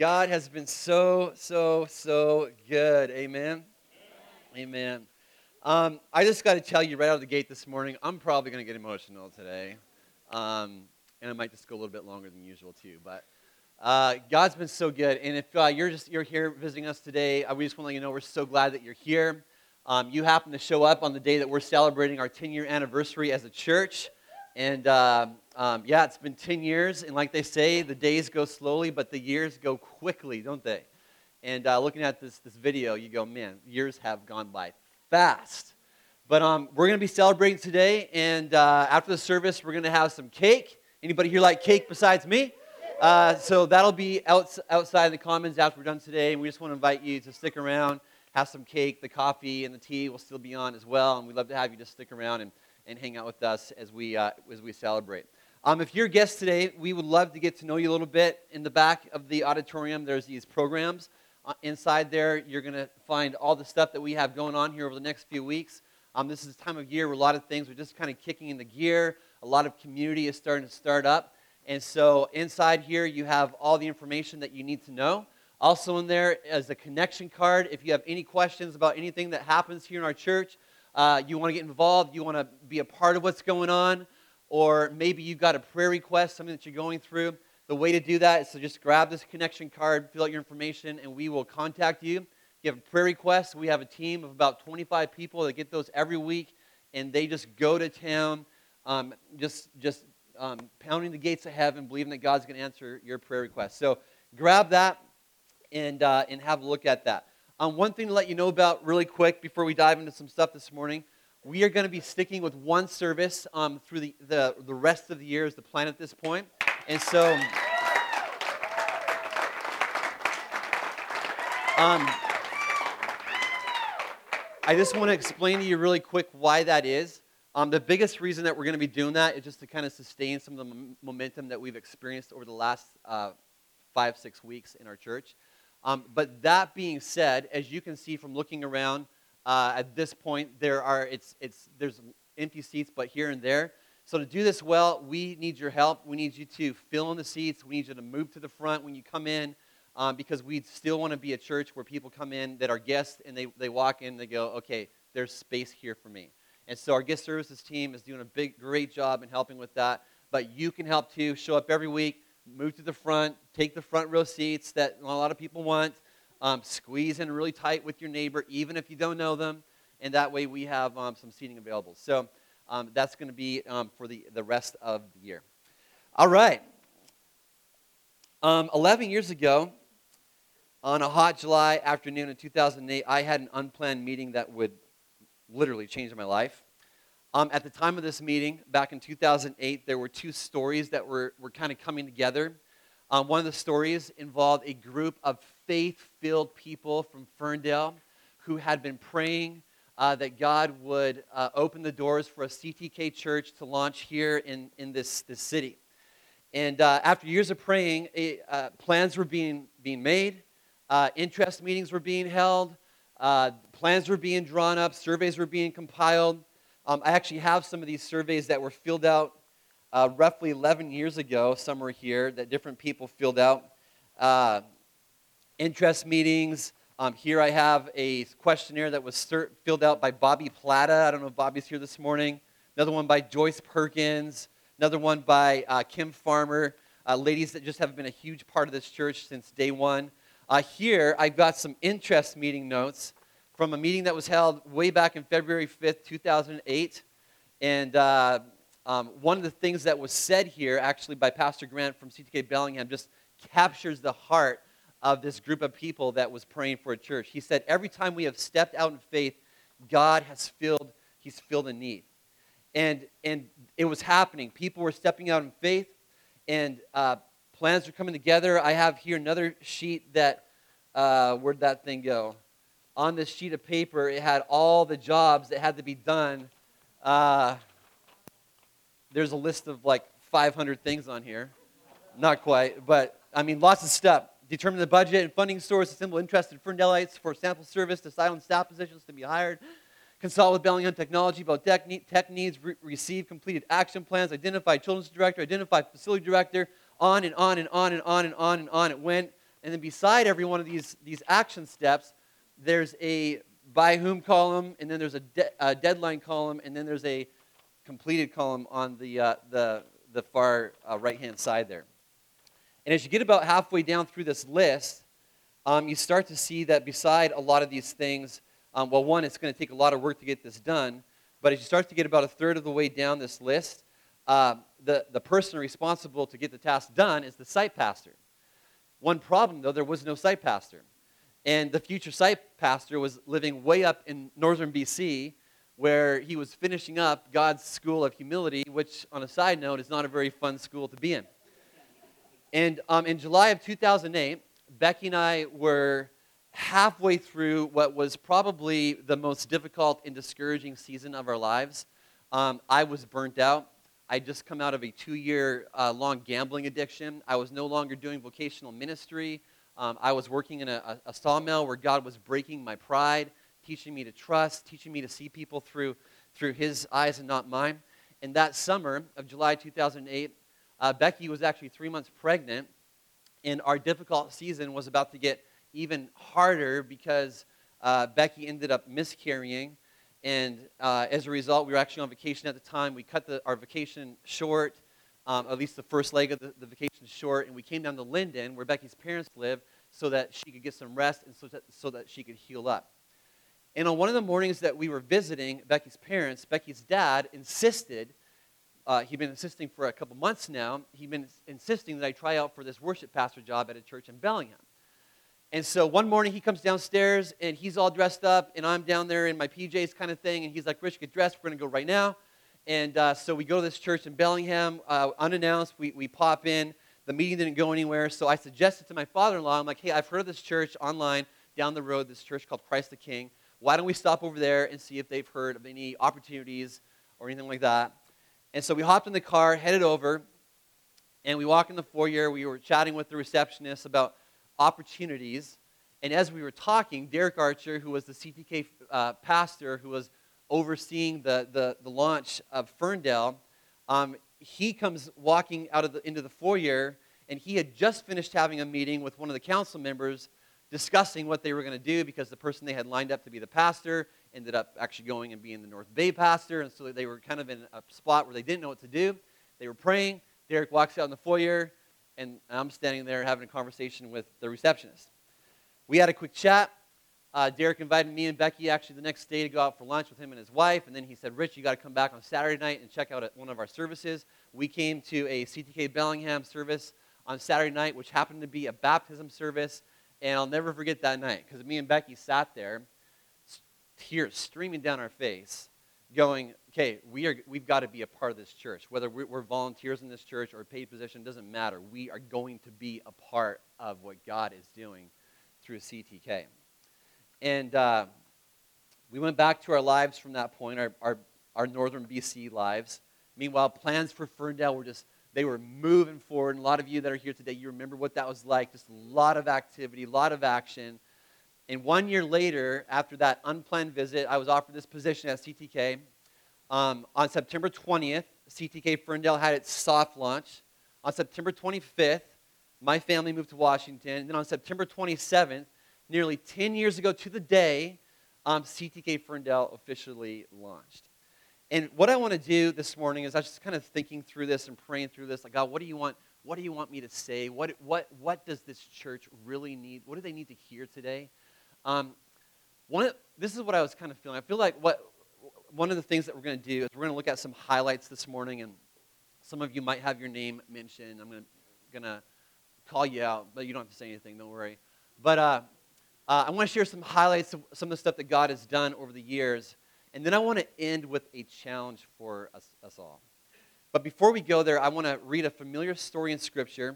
God has been so, so, so good. Amen. Amen. Um, I just got to tell you right out of the gate this morning, I'm probably going to get emotional today. Um, and I might just go a little bit longer than usual, too. But uh, God's been so good. And if uh, you're just you're here visiting us today, uh, we just want to let you know we're so glad that you're here. Um, you happen to show up on the day that we're celebrating our 10 year anniversary as a church. And uh, um, yeah, it's been 10 years. And like they say, the days go slowly, but the years go quickly, don't they? And uh, looking at this, this video, you go, man, years have gone by fast. But um, we're going to be celebrating today. And uh, after the service, we're going to have some cake. Anybody here like cake besides me? Uh, so that'll be out, outside in the commons after we're done today. And we just want to invite you to stick around, have some cake. The coffee and the tea will still be on as well. And we'd love to have you just stick around and, and hang out with us as we, uh, as we celebrate. Um, if you're a guest today, we would love to get to know you a little bit. In the back of the auditorium, there's these programs. Uh, inside there, you're going to find all the stuff that we have going on here over the next few weeks. Um, this is the time of year where a lot of things are just kind of kicking in the gear. A lot of community is starting to start up. And so inside here, you have all the information that you need to know. Also, in there is a connection card. If you have any questions about anything that happens here in our church, uh, you want to get involved, you want to be a part of what's going on, or maybe you've got a prayer request, something that you're going through, the way to do that is to just grab this connection card, fill out your information, and we will contact you. If you have a prayer request, we have a team of about 25 people that get those every week, and they just go to town, um, just, just um, pounding the gates of heaven, believing that God's going to answer your prayer request. So grab that and, uh, and have a look at that. Um, one thing to let you know about really quick before we dive into some stuff this morning we are going to be sticking with one service um, through the, the, the rest of the year is the plan at this point. And so, um, I just want to explain to you really quick why that is. Um, the biggest reason that we're going to be doing that is just to kind of sustain some of the m- momentum that we've experienced over the last uh, five, six weeks in our church. Um, but that being said, as you can see from looking around uh, at this point, there are it's it's there's empty seats, but here and there. So to do this well, we need your help. We need you to fill in the seats. We need you to move to the front when you come in, um, because we still want to be a church where people come in that are guests and they, they walk in and they go, okay, there's space here for me. And so our guest services team is doing a big, great job in helping with that. But you can help too. Show up every week, move to the front, take the front row seats that a lot of people want. Um, squeeze in really tight with your neighbor, even if you don't know them. And that way we have um, some seating available. So um, that's going to be um, for the, the rest of the year. All right. Um, 11 years ago, on a hot July afternoon in 2008, I had an unplanned meeting that would literally change my life. Um, at the time of this meeting, back in 2008, there were two stories that were, were kind of coming together. Um, one of the stories involved a group of faith filled people from Ferndale who had been praying uh, that God would uh, open the doors for a CTK church to launch here in, in this, this city. And uh, after years of praying, uh, plans were being, being made, uh, interest meetings were being held, uh, plans were being drawn up, surveys were being compiled. Um, I actually have some of these surveys that were filled out uh, roughly 11 years ago, somewhere here, that different people filled out. Uh, interest meetings. Um, here I have a questionnaire that was cert- filled out by Bobby Plata. I don't know if Bobby's here this morning. Another one by Joyce Perkins. Another one by uh, Kim Farmer. Uh, ladies that just have been a huge part of this church since day one. Uh, here, I've got some interest meeting notes from a meeting that was held way back in February 5th, 2008. And uh, um, one of the things that was said here, actually, by Pastor Grant from CTK Bellingham, just captures the heart of this group of people that was praying for a church. He said, Every time we have stepped out in faith, God has filled, He's filled a need. And, and it was happening. People were stepping out in faith, and uh, plans were coming together. I have here another sheet that, uh, where'd that thing go? On this sheet of paper, it had all the jobs that had to be done. Uh, there's a list of like 500 things on here. Not quite, but I mean, lots of stuff. Determine the budget and funding source, assemble interested Ferndalites for sample service, decide on staff positions to be hired, consult with Bellingham Technology about tech, tech needs, re- receive completed action plans, identify children's director, identify facility director, on and on and on and on and on and on it went. And then beside every one of these, these action steps, there's a by whom column, and then there's a, de- a deadline column, and then there's a completed column on the, uh, the, the far uh, right hand side there. And as you get about halfway down through this list, um, you start to see that beside a lot of these things, um, well, one, it's going to take a lot of work to get this done, but as you start to get about a third of the way down this list, uh, the, the person responsible to get the task done is the site pastor. One problem, though, there was no site pastor. And the future site pastor was living way up in northern BC, where he was finishing up God's School of Humility, which, on a side note, is not a very fun school to be in. And um, in July of 2008, Becky and I were halfway through what was probably the most difficult and discouraging season of our lives. Um, I was burnt out. I just come out of a two-year uh, long gambling addiction. I was no longer doing vocational ministry. Um, I was working in a, a, sawmill where God was breaking my pride, teaching me to trust, teaching me to see people through, through His eyes and not mine. And that summer of July 2008, uh, Becky was actually three months pregnant, and our difficult season was about to get even harder because uh, Becky ended up miscarrying. And uh, as a result, we were actually on vacation at the time. We cut the, our vacation short um, at least the first leg of the, the vacation short, and we came down to Lynden, where Becky's parents live, so that she could get some rest and so that, so that she could heal up. And on one of the mornings that we were visiting Becky's parents, Becky's dad insisted, uh, he'd been insisting for a couple months now, he'd been insisting that I try out for this worship pastor job at a church in Bellingham. And so one morning he comes downstairs and he's all dressed up, and I'm down there in my PJs kind of thing, and he's like, Rich, get dressed, we're going to go right now. And uh, so we go to this church in Bellingham, uh, unannounced. We, we pop in. The meeting didn't go anywhere. So I suggested to my father in law, I'm like, hey, I've heard of this church online down the road, this church called Christ the King. Why don't we stop over there and see if they've heard of any opportunities or anything like that? And so we hopped in the car, headed over, and we walk in the foyer. We were chatting with the receptionist about opportunities. And as we were talking, Derek Archer, who was the CTK uh, pastor, who was overseeing the, the, the launch of Ferndale, um, he comes walking out of the, into the foyer, and he had just finished having a meeting with one of the council members discussing what they were going to do because the person they had lined up to be the pastor ended up actually going and being the North Bay pastor, and so they were kind of in a spot where they didn't know what to do. They were praying. Derek walks out in the foyer, and I'm standing there having a conversation with the receptionist. We had a quick chat. Uh, Derek invited me and Becky actually the next day to go out for lunch with him and his wife. And then he said, Rich, you got to come back on Saturday night and check out one of our services. We came to a CTK Bellingham service on Saturday night, which happened to be a baptism service. And I'll never forget that night because me and Becky sat there, tears streaming down our face, going, okay, we are, we've got to be a part of this church. Whether we're volunteers in this church or a paid position, doesn't matter. We are going to be a part of what God is doing through CTK. And uh, we went back to our lives from that point, our, our, our northern BC lives. Meanwhile, plans for Ferndale were just, they were moving forward. And a lot of you that are here today, you remember what that was like. Just a lot of activity, a lot of action. And one year later, after that unplanned visit, I was offered this position at CTK. Um, on September 20th, CTK Ferndale had its soft launch. On September 25th, my family moved to Washington. And then on September 27th, nearly 10 years ago to the day, um, CTK Ferndale officially launched. And what I want to do this morning is I was just kind of thinking through this and praying through this. Like, God, what do you want? What do you want me to say? What, what, what does this church really need? What do they need to hear today? Um, one this is what I was kind of feeling. I feel like what one of the things that we're going to do is we're going to look at some highlights this morning, and some of you might have your name mentioned. I'm going to, going to call you out, but you don't have to say anything. Don't worry. But uh, uh, I want to share some highlights of some of the stuff that God has done over the years. And then I want to end with a challenge for us, us all. But before we go there, I want to read a familiar story in Scripture,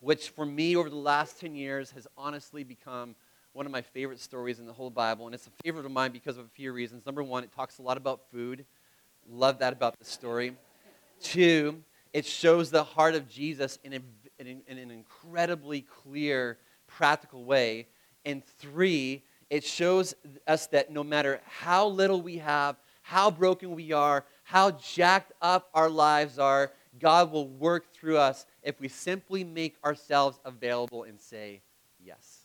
which for me over the last 10 years has honestly become one of my favorite stories in the whole Bible. And it's a favorite of mine because of a few reasons. Number one, it talks a lot about food. Love that about the story. Two, it shows the heart of Jesus in, a, in an incredibly clear, practical way. And three, it shows us that no matter how little we have, how broken we are, how jacked up our lives are, God will work through us if we simply make ourselves available and say Yes.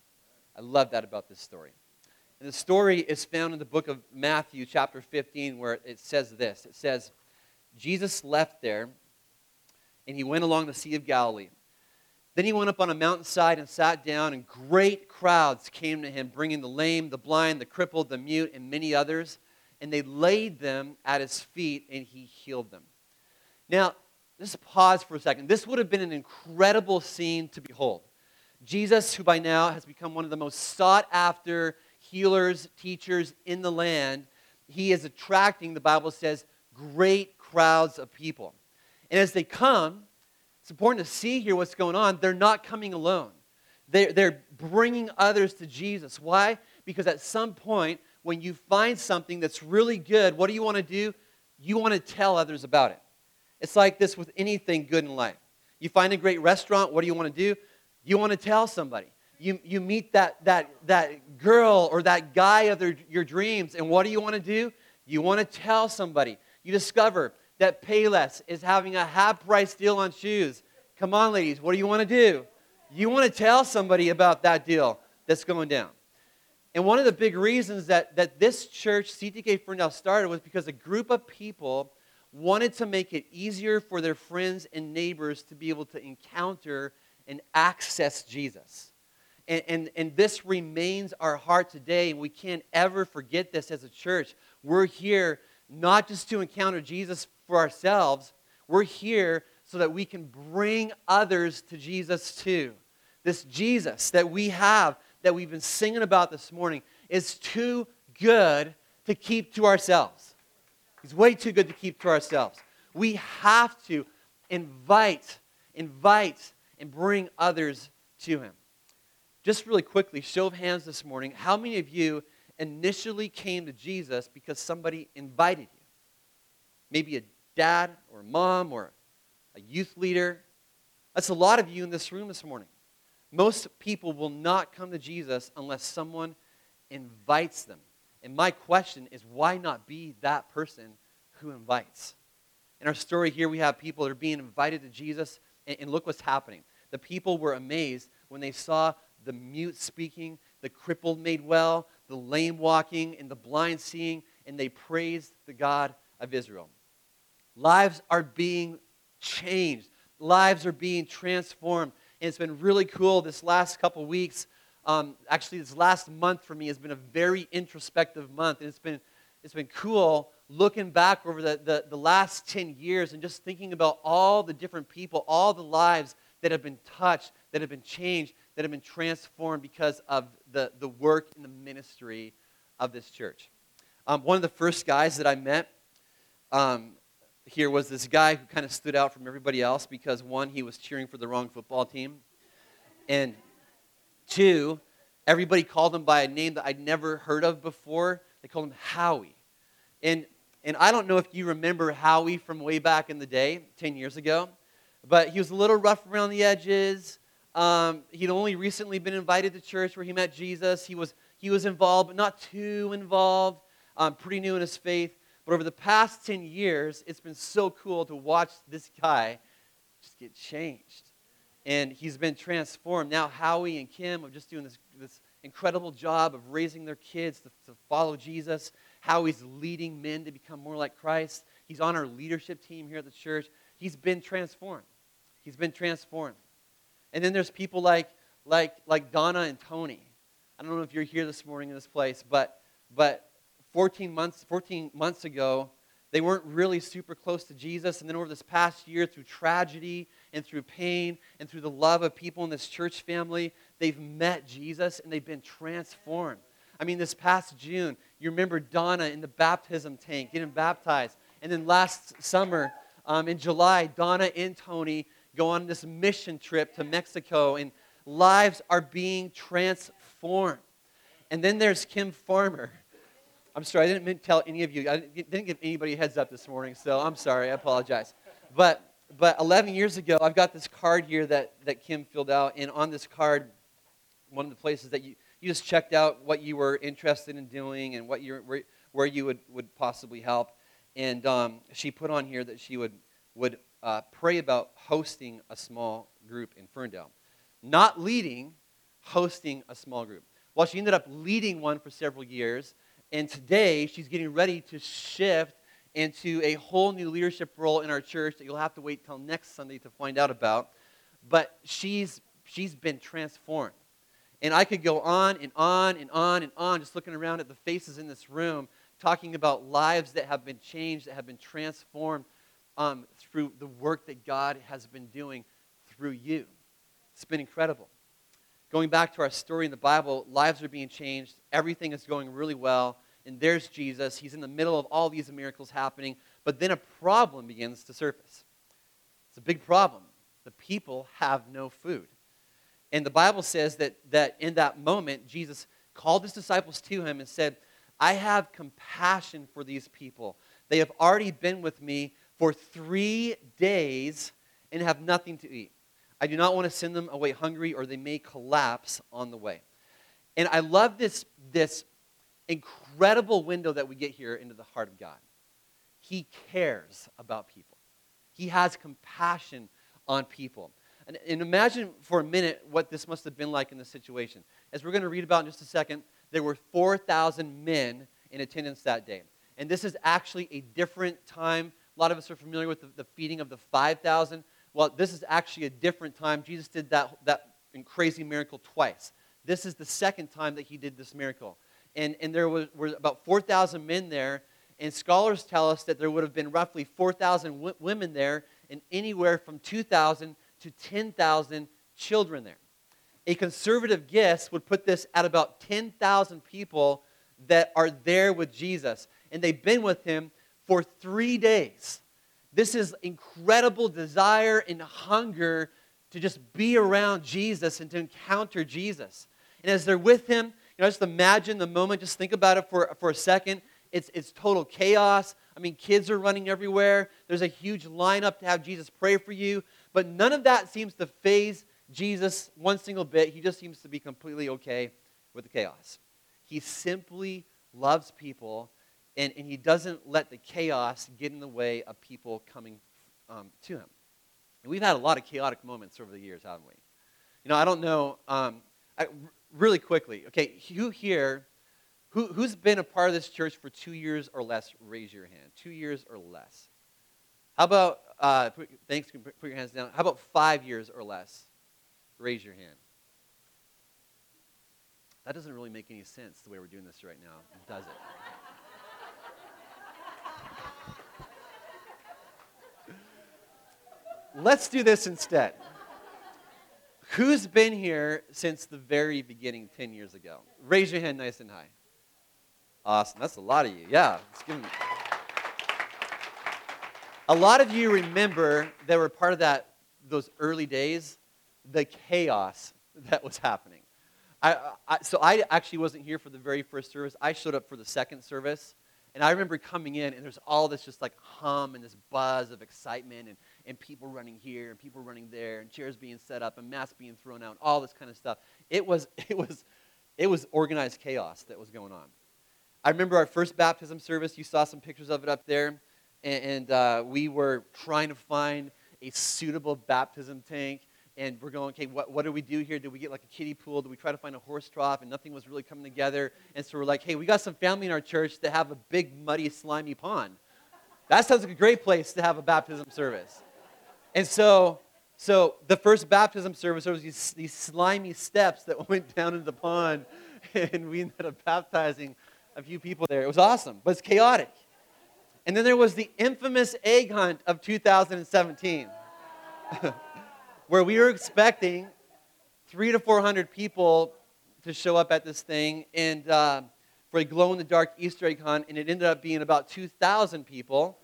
I love that about this story. And the story is found in the book of Matthew, chapter 15, where it says this It says, Jesus left there and he went along the Sea of Galilee. Then he went up on a mountainside and sat down, and great crowds came to him, bringing the lame, the blind, the crippled, the mute, and many others. And they laid them at his feet, and he healed them. Now, just pause for a second. This would have been an incredible scene to behold. Jesus, who by now has become one of the most sought after healers, teachers in the land, he is attracting, the Bible says, great crowds of people. And as they come, it's important to see here what's going on. They're not coming alone, they're, they're bringing others to Jesus. Why? Because at some point, when you find something that's really good, what do you want to do? You want to tell others about it. It's like this with anything good in life. You find a great restaurant, what do you want to do? You want to tell somebody. You, you meet that, that, that girl or that guy of their, your dreams, and what do you want to do? You want to tell somebody. You discover that Payless is having a half price deal on shoes. Come on, ladies, what do you want to do? You want to tell somebody about that deal that's going down. And one of the big reasons that, that this church, CTK Ferndale, started was because a group of people wanted to make it easier for their friends and neighbors to be able to encounter and access Jesus. And, and, and this remains our heart today, and we can't ever forget this as a church. We're here not just to encounter Jesus for ourselves, we're here so that we can bring others to Jesus too. This Jesus that we have, that we've been singing about this morning, is too good to keep to ourselves. He's way too good to keep to ourselves. We have to invite, invite, and bring others to Him. Just really quickly, show of hands this morning, how many of you initially came to Jesus because somebody invited you? Maybe a dad or mom or a youth leader. That's a lot of you in this room this morning. Most people will not come to Jesus unless someone invites them. And my question is why not be that person who invites? In our story here, we have people that are being invited to Jesus, and, and look what's happening. The people were amazed when they saw the mute speaking, the crippled made well, the lame walking, and the blind seeing, and they praised the God of Israel. Lives are being changed, lives are being transformed. And it's been really cool this last couple weeks. Um, actually, this last month for me has been a very introspective month. And it's been, it's been cool looking back over the, the, the last 10 years and just thinking about all the different people, all the lives that have been touched, that have been changed, that have been transformed because of the, the work and the ministry of this church. Um, one of the first guys that I met um, here was this guy who kind of stood out from everybody else because one, he was cheering for the wrong football team, and two, everybody called him by a name that I'd never heard of before. They called him Howie. And, and I don't know if you remember Howie from way back in the day, 10 years ago, but he was a little rough around the edges. Um, he'd only recently been invited to church where he met Jesus. He was, he was involved, but not too involved, um, pretty new in his faith. But over the past 10 years, it's been so cool to watch this guy just get changed. And he's been transformed. Now, Howie and Kim are just doing this, this incredible job of raising their kids to, to follow Jesus. Howie's leading men to become more like Christ. He's on our leadership team here at the church. He's been transformed. He's been transformed. And then there's people like, like, like Donna and Tony. I don't know if you're here this morning in this place, but, but 14 months, 14 months ago, they weren't really super close to Jesus. And then over this past year, through tragedy and through pain and through the love of people in this church family, they've met Jesus and they've been transformed. I mean, this past June, you remember Donna in the baptism tank getting baptized. And then last summer, um, in July, Donna and Tony go on this mission trip to Mexico, and lives are being transformed. And then there's Kim Farmer I'm sorry, I didn't tell any of you. I didn't give anybody a heads up this morning, so I'm sorry. I apologize. But, but 11 years ago, I've got this card here that, that Kim filled out. And on this card, one of the places that you, you just checked out what you were interested in doing and what you where, where you would, would possibly help. And um, she put on here that she would, would uh, pray about hosting a small group in Ferndale. Not leading, hosting a small group. Well, she ended up leading one for several years, and today she's getting ready to shift into a whole new leadership role in our church that you'll have to wait till next Sunday to find out about. But she's, she's been transformed. And I could go on and on and on and on, just looking around at the faces in this room, talking about lives that have been changed, that have been transformed um, through the work that God has been doing through you. It's been incredible. Going back to our story in the Bible, lives are being changed, everything is going really well, and there's Jesus. He's in the middle of all these miracles happening, but then a problem begins to surface. It's a big problem. The people have no food. And the Bible says that, that in that moment, Jesus called his disciples to him and said, I have compassion for these people. They have already been with me for three days and have nothing to eat. I do not want to send them away hungry or they may collapse on the way. And I love this, this incredible window that we get here into the heart of God. He cares about people, He has compassion on people. And, and imagine for a minute what this must have been like in this situation. As we're going to read about in just a second, there were 4,000 men in attendance that day. And this is actually a different time. A lot of us are familiar with the, the feeding of the 5,000. Well, this is actually a different time. Jesus did that, that crazy miracle twice. This is the second time that he did this miracle. And, and there was, were about 4,000 men there. And scholars tell us that there would have been roughly 4,000 w- women there and anywhere from 2,000 to 10,000 children there. A conservative guess would put this at about 10,000 people that are there with Jesus. And they've been with him for three days. This is incredible desire and hunger to just be around Jesus and to encounter Jesus. And as they're with him, you know, just imagine the moment, just think about it for, for a second. It's, it's total chaos. I mean, kids are running everywhere. There's a huge lineup to have Jesus pray for you. But none of that seems to faze Jesus one single bit. He just seems to be completely okay with the chaos. He simply loves people, and, and he doesn't let the chaos get in the way of people coming um, to him. And we've had a lot of chaotic moments over the years, haven't we? You know, I don't know. Um, I, really quickly, okay, who here, who, who's been a part of this church for two years or less? Raise your hand. Two years or less. How about, uh, put, thanks, put your hands down. How about five years or less? Raise your hand. That doesn't really make any sense the way we're doing this right now, does it? Let's do this instead. Who's been here since the very beginning 10 years ago? Raise your hand nice and high. Awesome. That's a lot of you. Yeah. A lot of you remember that were part of that those early days, the chaos that was happening. I, I, so I actually wasn't here for the very first service. I showed up for the second service. And I remember coming in, and there's all this just like hum and this buzz of excitement, and, and people running here, and people running there, and chairs being set up, and masks being thrown out, all this kind of stuff. It was, it was, it was organized chaos that was going on. I remember our first baptism service. You saw some pictures of it up there. And, and uh, we were trying to find a suitable baptism tank and we're going, okay, what, what do we do here? Do we get like a kiddie pool? Do we try to find a horse trough? And nothing was really coming together. And so we're like, hey, we got some family in our church that have a big, muddy, slimy pond. That sounds like a great place to have a baptism service. And so, so the first baptism service, there was these, these slimy steps that went down into the pond, and we ended up baptizing a few people there. It was awesome, but it's chaotic. And then there was the infamous egg hunt of 2017. where we were expecting three to 400 people to show up at this thing and uh, for a glow in the dark Easter egg hunt, and it ended up being about 2,000 people.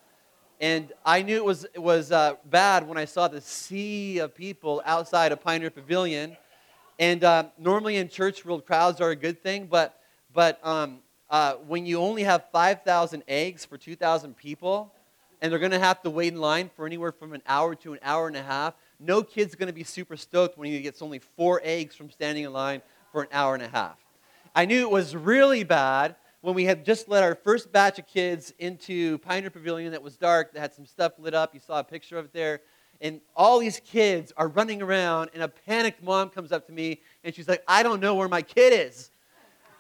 And I knew it was, it was uh, bad when I saw the sea of people outside of Pioneer Pavilion. And uh, normally in church world, crowds are a good thing, but, but um, uh, when you only have 5,000 eggs for 2,000 people, and they're going to have to wait in line for anywhere from an hour to an hour and a half, no kid's going to be super stoked when he gets only four eggs from standing in line for an hour and a half. I knew it was really bad when we had just let our first batch of kids into Pioneer Pavilion that was dark, that had some stuff lit up. You saw a picture of it there. and all these kids are running around, and a panicked mom comes up to me, and she's like, I don't know where my kid is.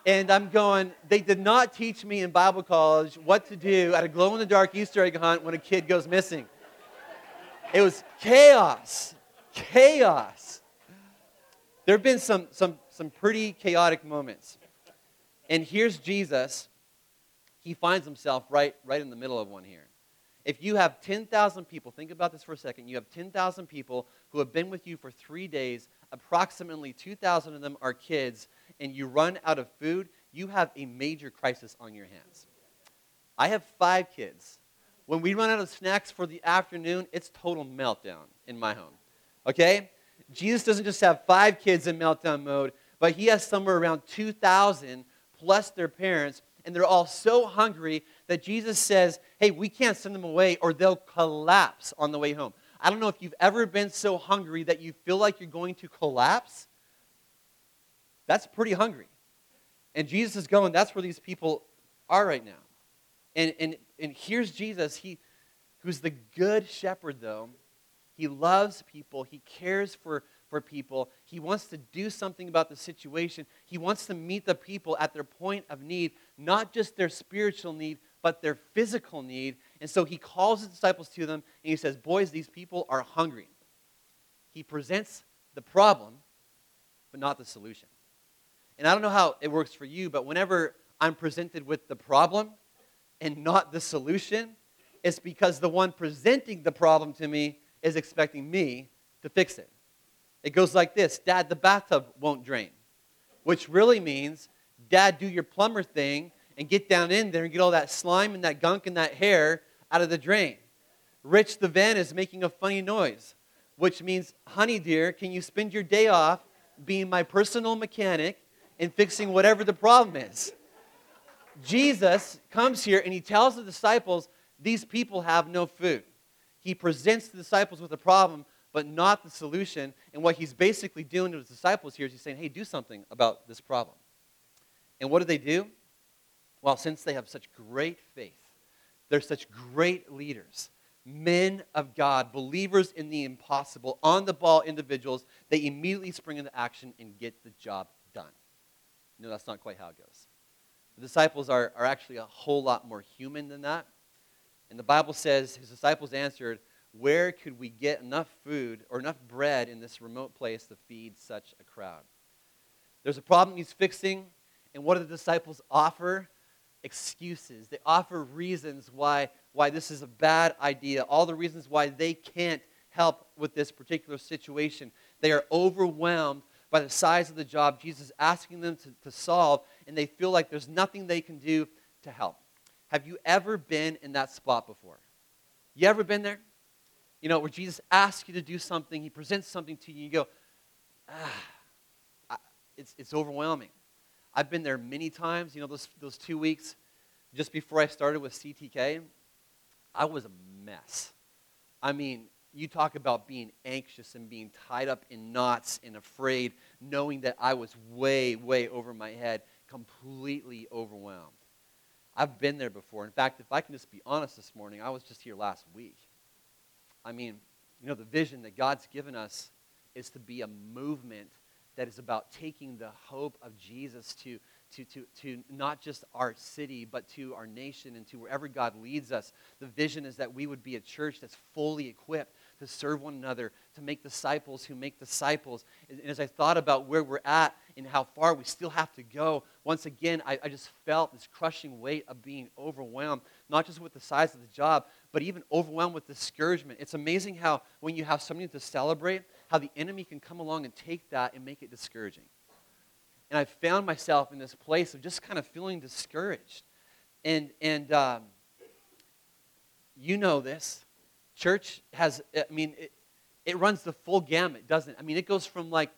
And I'm going, they did not teach me in Bible college what to do at a glow in the dark Easter egg hunt when a kid goes missing. It was chaos. Chaos. There have been some, some, some pretty chaotic moments. And here's Jesus. He finds himself right, right in the middle of one here. If you have 10,000 people, think about this for a second. You have 10,000 people who have been with you for three days, approximately 2,000 of them are kids, and you run out of food, you have a major crisis on your hands. I have five kids. When we run out of snacks for the afternoon, it's total meltdown in my home. Okay? Jesus doesn't just have five kids in meltdown mode, but he has somewhere around 2,000 plus their parents and they're all so hungry that Jesus says, hey, we can't send them away or they'll collapse on the way home. I don't know if you've ever been so hungry that you feel like you're going to collapse. That's pretty hungry. And Jesus is going, that's where these people are right now. And, and, and here's Jesus, he, who's the good shepherd, though. He loves people, he cares for for people. He wants to do something about the situation. He wants to meet the people at their point of need, not just their spiritual need, but their physical need. And so he calls his disciples to them and he says, Boys, these people are hungry. He presents the problem, but not the solution. And I don't know how it works for you, but whenever I'm presented with the problem and not the solution, it's because the one presenting the problem to me is expecting me to fix it. It goes like this Dad, the bathtub won't drain, which really means, Dad, do your plumber thing and get down in there and get all that slime and that gunk and that hair out of the drain. Rich, the van is making a funny noise, which means, honey dear, can you spend your day off being my personal mechanic and fixing whatever the problem is? Jesus comes here and he tells the disciples, these people have no food. He presents the disciples with a problem, but not the solution. And what he's basically doing to his disciples here is he's saying, hey, do something about this problem. And what do they do? Well, since they have such great faith, they're such great leaders, men of God, believers in the impossible, on the ball individuals, they immediately spring into action and get the job done. No, that's not quite how it goes. The disciples are, are actually a whole lot more human than that. And the Bible says his disciples answered, where could we get enough food or enough bread in this remote place to feed such a crowd? There's a problem he's fixing, and what do the disciples offer? Excuses. They offer reasons why, why this is a bad idea, all the reasons why they can't help with this particular situation. They are overwhelmed by the size of the job Jesus is asking them to, to solve, and they feel like there's nothing they can do to help. Have you ever been in that spot before? You ever been there? You know, where Jesus asks you to do something, he presents something to you, and you go, ah, it's, it's overwhelming. I've been there many times, you know, those, those two weeks just before I started with CTK, I was a mess. I mean, you talk about being anxious and being tied up in knots and afraid, knowing that I was way, way over my head, completely overwhelmed. I've been there before. In fact, if I can just be honest this morning, I was just here last week. I mean, you know, the vision that God's given us is to be a movement that is about taking the hope of Jesus to, to, to, to not just our city, but to our nation and to wherever God leads us. The vision is that we would be a church that's fully equipped to serve one another, to make disciples who make disciples. And as I thought about where we're at and how far we still have to go, once again, I, I just felt this crushing weight of being overwhelmed, not just with the size of the job, but even overwhelmed with discouragement. It's amazing how when you have something to celebrate, how the enemy can come along and take that and make it discouraging. And I found myself in this place of just kind of feeling discouraged. And, and um, you know this. Church has, I mean, it, it runs the full gamut, doesn't it? I mean, it goes from like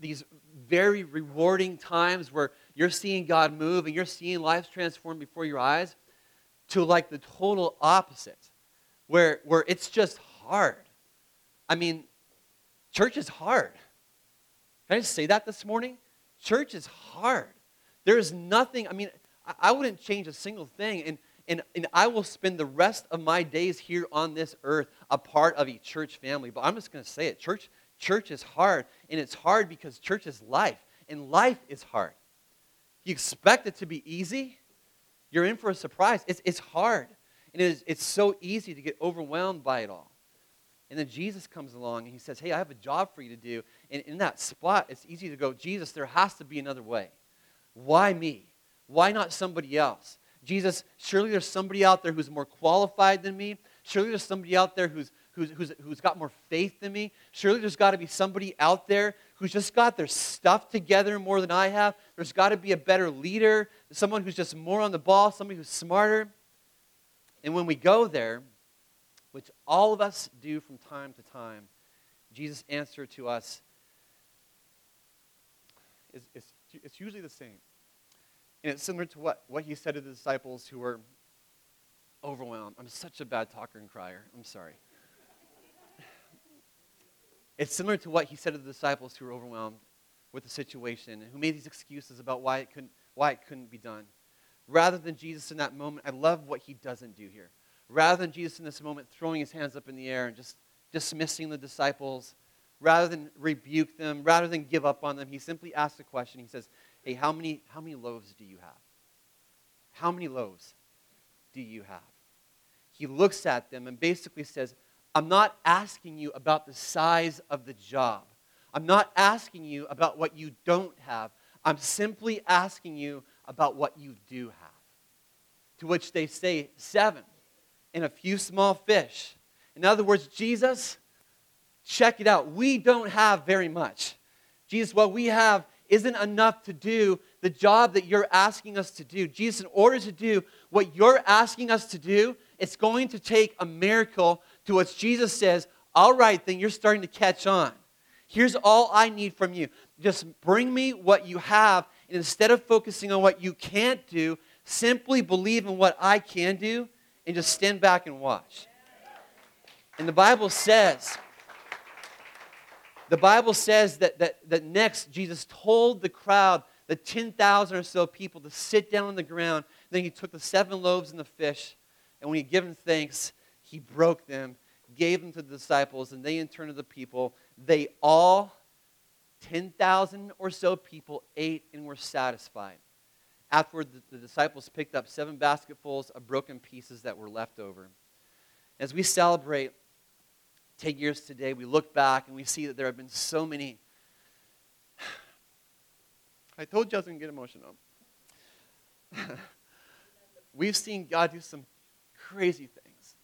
these very rewarding times where you're seeing God move and you're seeing lives transformed before your eyes to like the total opposite where, where it's just hard. I mean, church is hard. Can I just say that this morning? Church is hard. There is nothing, I mean, I, I wouldn't change a single thing. And, and, and I will spend the rest of my days here on this earth a part of a church family. But I'm just going to say it church, church is hard, and it's hard because church is life, and life is hard. You expect it to be easy, you're in for a surprise. It's, it's hard, and it is, it's so easy to get overwhelmed by it all. And then Jesus comes along and he says, Hey, I have a job for you to do. And in that spot, it's easy to go, Jesus, there has to be another way. Why me? Why not somebody else? Jesus, surely there's somebody out there who's more qualified than me. Surely there's somebody out there who's, who's, who's, who's got more faith than me. Surely there's got to be somebody out there who's just got their stuff together more than I have. There's got to be a better leader, someone who's just more on the ball, somebody who's smarter. And when we go there, which all of us do from time to time, Jesus' answer to us is, is it's usually the same. And it's similar to what, what he said to the disciples who were overwhelmed. I'm such a bad talker and crier. I'm sorry. It's similar to what he said to the disciples who were overwhelmed with the situation and who made these excuses about why it couldn't, why it couldn't be done. Rather than Jesus in that moment, I love what he doesn't do here. Rather than Jesus in this moment throwing his hands up in the air and just dismissing the disciples, rather than rebuke them, rather than give up on them, he simply asks a question. He says, Hey, how many, how many loaves do you have? How many loaves do you have? He looks at them and basically says, I'm not asking you about the size of the job. I'm not asking you about what you don't have. I'm simply asking you about what you do have. To which they say, Seven and a few small fish. In other words, Jesus, check it out. We don't have very much. Jesus, what we have isn't enough to do the job that you're asking us to do. Jesus, in order to do what you're asking us to do, it's going to take a miracle to which Jesus says, All right, then you're starting to catch on. Here's all I need from you. Just bring me what you have, and instead of focusing on what you can't do, simply believe in what I can do and just stand back and watch. And the Bible says, the Bible says that, that, that next Jesus told the crowd, the 10,000 or so people, to sit down on the ground. Then he took the seven loaves and the fish, and when he had given thanks, he broke them, gave them to the disciples, and they in turn to the people. They all, 10,000 or so people, ate and were satisfied. Afterward, the, the disciples picked up seven basketfuls of broken pieces that were left over. As we celebrate 10 years today, we look back and we see that there have been so many. I told you I was going to get emotional. We've seen God do some crazy things,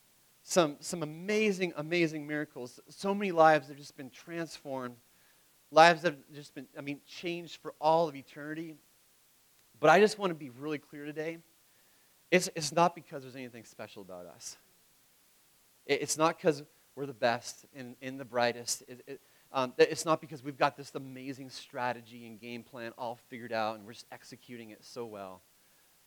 some, some amazing, amazing miracles. So many lives have just been transformed, lives have just been, I mean, changed for all of eternity. But I just want to be really clear today. It's, it's not because there's anything special about us. It, it's not because we're the best and, and the brightest. It, it, um, it's not because we've got this amazing strategy and game plan all figured out and we're just executing it so well.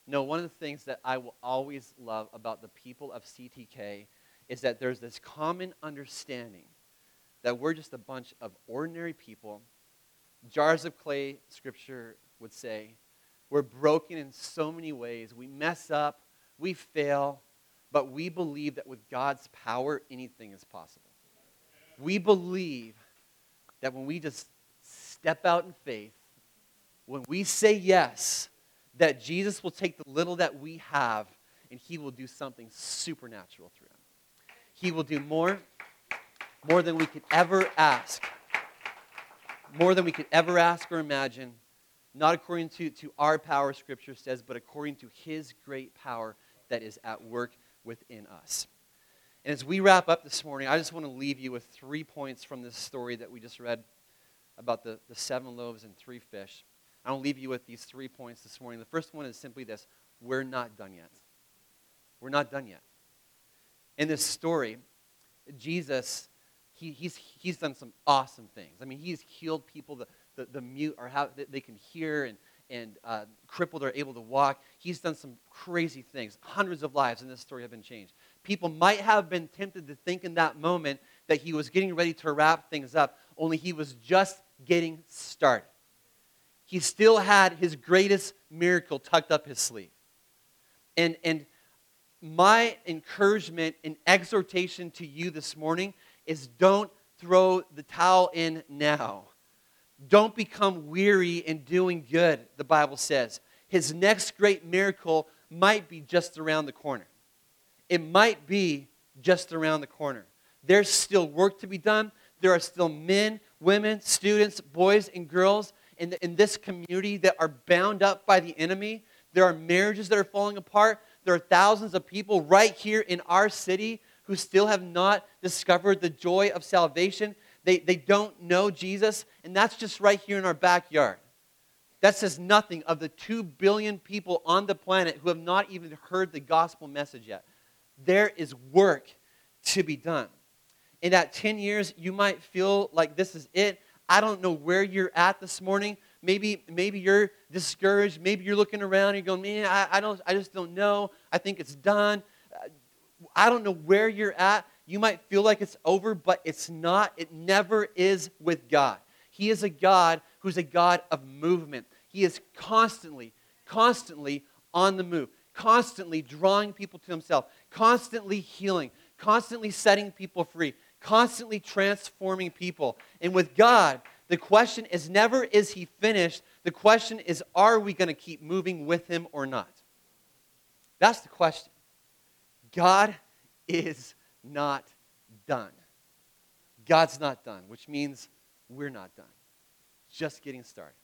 No, one of the things that I will always love about the people of CTK is that there's this common understanding that we're just a bunch of ordinary people, jars of clay, scripture would say, we're broken in so many ways. We mess up, we fail, but we believe that with God's power, anything is possible. We believe that when we just step out in faith, when we say yes, that Jesus will take the little that we have and he will do something supernatural through him. He will do more, more than we could ever ask, more than we could ever ask or imagine not according to, to our power, Scripture says, but according to His great power that is at work within us. And as we wrap up this morning, I just want to leave you with three points from this story that we just read about the, the seven loaves and three fish. I want to leave you with these three points this morning. The first one is simply this we're not done yet. We're not done yet. In this story, Jesus, he, he's, he's done some awesome things. I mean, he's healed people. The, the, the mute or how they can hear and, and uh, crippled are able to walk. He's done some crazy things. Hundreds of lives in this story have been changed. People might have been tempted to think in that moment that he was getting ready to wrap things up, only he was just getting started. He still had his greatest miracle tucked up his sleeve. And, and my encouragement and exhortation to you this morning is don't throw the towel in now. Don't become weary in doing good, the Bible says. His next great miracle might be just around the corner. It might be just around the corner. There's still work to be done. There are still men, women, students, boys, and girls in, the, in this community that are bound up by the enemy. There are marriages that are falling apart. There are thousands of people right here in our city who still have not discovered the joy of salvation. They, they don't know Jesus, and that's just right here in our backyard. That says nothing of the 2 billion people on the planet who have not even heard the gospel message yet. There is work to be done. In that 10 years, you might feel like this is it. I don't know where you're at this morning. Maybe, maybe you're discouraged. Maybe you're looking around and you're going, man, I, I, don't, I just don't know. I think it's done. Uh, I don't know where you're at. You might feel like it's over, but it's not. It never is with God. He is a God who's a God of movement. He is constantly, constantly on the move, constantly drawing people to himself, constantly healing, constantly setting people free, constantly transforming people. And with God, the question is never is he finished? The question is are we going to keep moving with him or not? That's the question. God is not done. God's not done, which means we're not done. Just getting started.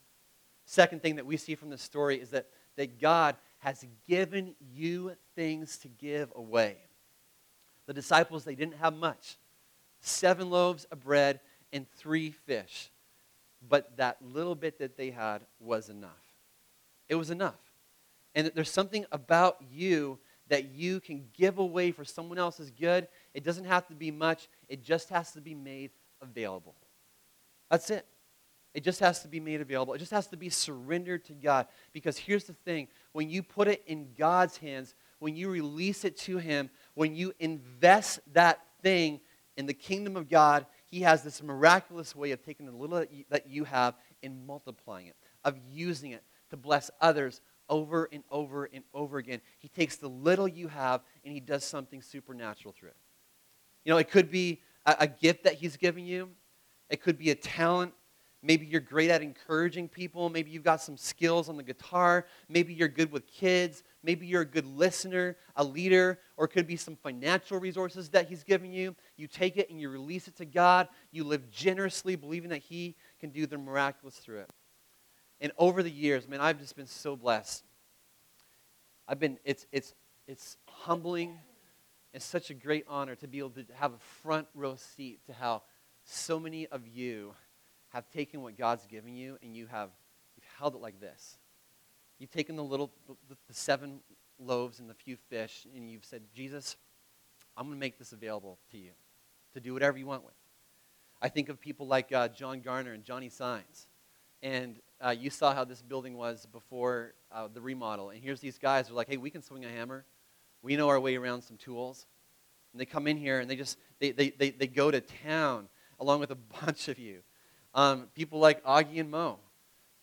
Second thing that we see from the story is that, that God has given you things to give away. The disciples, they didn't have much seven loaves of bread and three fish. But that little bit that they had was enough. It was enough. And there's something about you that you can give away for someone else's good. It doesn't have to be much, it just has to be made available. That's it. It just has to be made available. It just has to be surrendered to God. Because here's the thing when you put it in God's hands, when you release it to Him, when you invest that thing in the kingdom of God, He has this miraculous way of taking the little that you have and multiplying it, of using it to bless others over and over and over again. He takes the little you have and He does something supernatural through it. You know, it could be a, a gift that He's giving you, it could be a talent Maybe you're great at encouraging people. Maybe you've got some skills on the guitar. Maybe you're good with kids. Maybe you're a good listener, a leader, or it could be some financial resources that He's giving you. You take it and you release it to God. You live generously, believing that He can do the miraculous through it. And over the years, man, I've just been so blessed. I've been, it's, it's, it's humbling and such a great honor to be able to have a front row seat to how so many of you have taken what God's given you and you have you've held it like this. You've taken the little, the, the seven loaves and the few fish, and you've said, Jesus, I'm going to make this available to you to do whatever you want with. I think of people like uh, John Garner and Johnny Signs. And uh, you saw how this building was before uh, the remodel. And here's these guys who are like, hey, we can swing a hammer. We know our way around some tools. And they come in here and they just, they, they, they, they go to town along with a bunch of you. Um, people like Augie and Mo,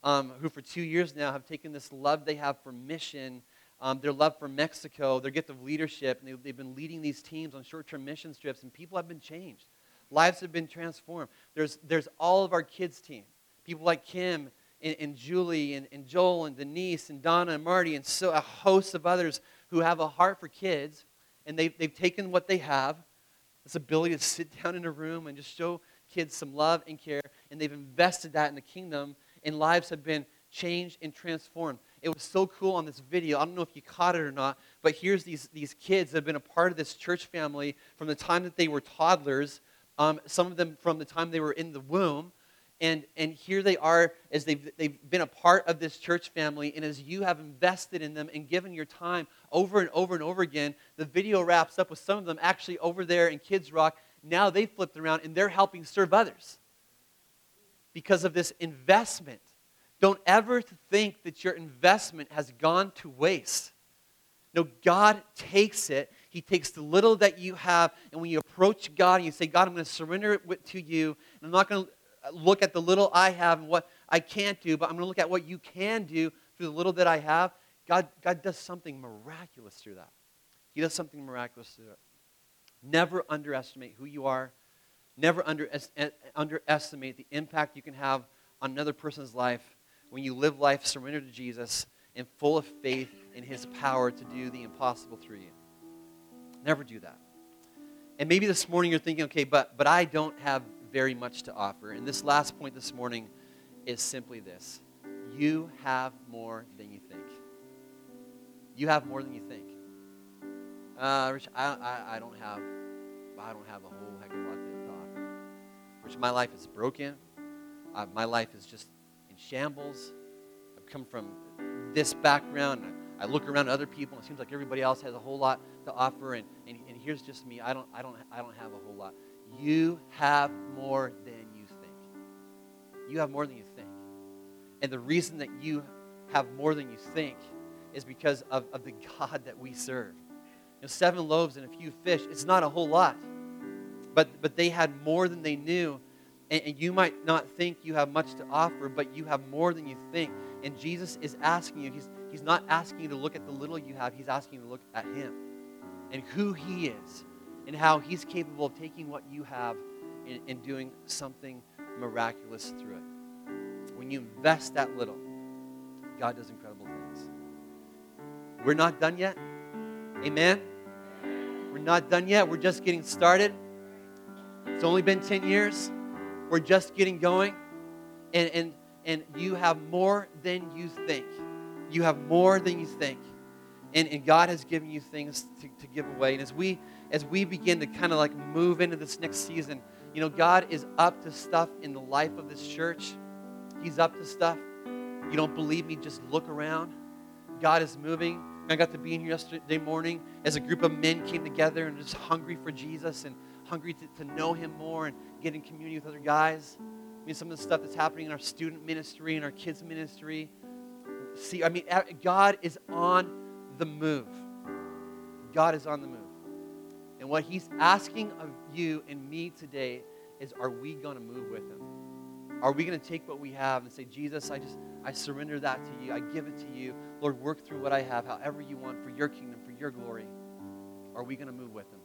um, who for two years now have taken this love they have for mission, um, their love for Mexico, their gift of leadership, and they, have been leading these teams on short term mission trips, and people have been changed. Lives have been transformed. There's, there's all of our kids' team. People like Kim and, and Julie and, and Joel and Denise and Donna and Marty and so a host of others who have a heart for kids, and they've, they've taken what they have, this ability to sit down in a room and just show kids some love and care, and they've invested that in the kingdom, and lives have been changed and transformed. It was so cool on this video. I don't know if you caught it or not, but here's these, these kids that have been a part of this church family from the time that they were toddlers, um, some of them from the time they were in the womb. And, and here they are as they've, they've been a part of this church family. And as you have invested in them and given your time over and over and over again, the video wraps up with some of them actually over there in Kids Rock now they've flipped around and they're helping serve others because of this investment. Don't ever think that your investment has gone to waste. No, God takes it. He takes the little that you have, and when you approach God and you say, God, I'm going to surrender it to you, and I'm not going to uh, look at the little I have and what I can't do, but I'm going to look at what you can do through the little that I have, God, God does something miraculous through that He does something miraculous through it. Never underestimate who you are. Never under, underestimate the impact you can have on another person's life when you live life surrendered to Jesus and full of faith in his power to do the impossible through you. Never do that. And maybe this morning you're thinking, okay, but, but I don't have very much to offer. And this last point this morning is simply this you have more than you think. You have more than you think. Uh, Rich, I, I, I don't have I don't have a whole heck of a lot. Rich, my life is broken. Uh, my life is just in shambles. I've come from this background. I look around at other people, and it seems like everybody else has a whole lot to offer, and, and, and here's just me. I don't, I, don't, I don't have a whole lot. You have more than you think. You have more than you think. And the reason that you have more than you think is because of, of the God that we serve. You know, seven loaves and a few fish, it's not a whole lot. But, but they had more than they knew. And, and you might not think you have much to offer, but you have more than you think. And Jesus is asking you, he's, he's not asking you to look at the little you have, he's asking you to look at Him and who He is and how He's capable of taking what you have and, and doing something miraculous through it. When you invest that little, God does incredible things. We're not done yet. Amen. We're not done yet. We're just getting started. It's only been 10 years. We're just getting going. And, and, and you have more than you think. You have more than you think. And, and God has given you things to, to give away. And as we as we begin to kind of like move into this next season, you know, God is up to stuff in the life of this church. He's up to stuff. You don't believe me? Just look around. God is moving. I got to be in here yesterday morning as a group of men came together and just hungry for Jesus and hungry to, to know him more and get in community with other guys. I mean, some of the stuff that's happening in our student ministry and our kids ministry. See, I mean, God is on the move. God is on the move. And what he's asking of you and me today is are we going to move with him? Are we going to take what we have and say, Jesus, I just, I surrender that to you. I give it to you. Lord, work through what I have, however you want, for your kingdom, for your glory. Are we going to move with him?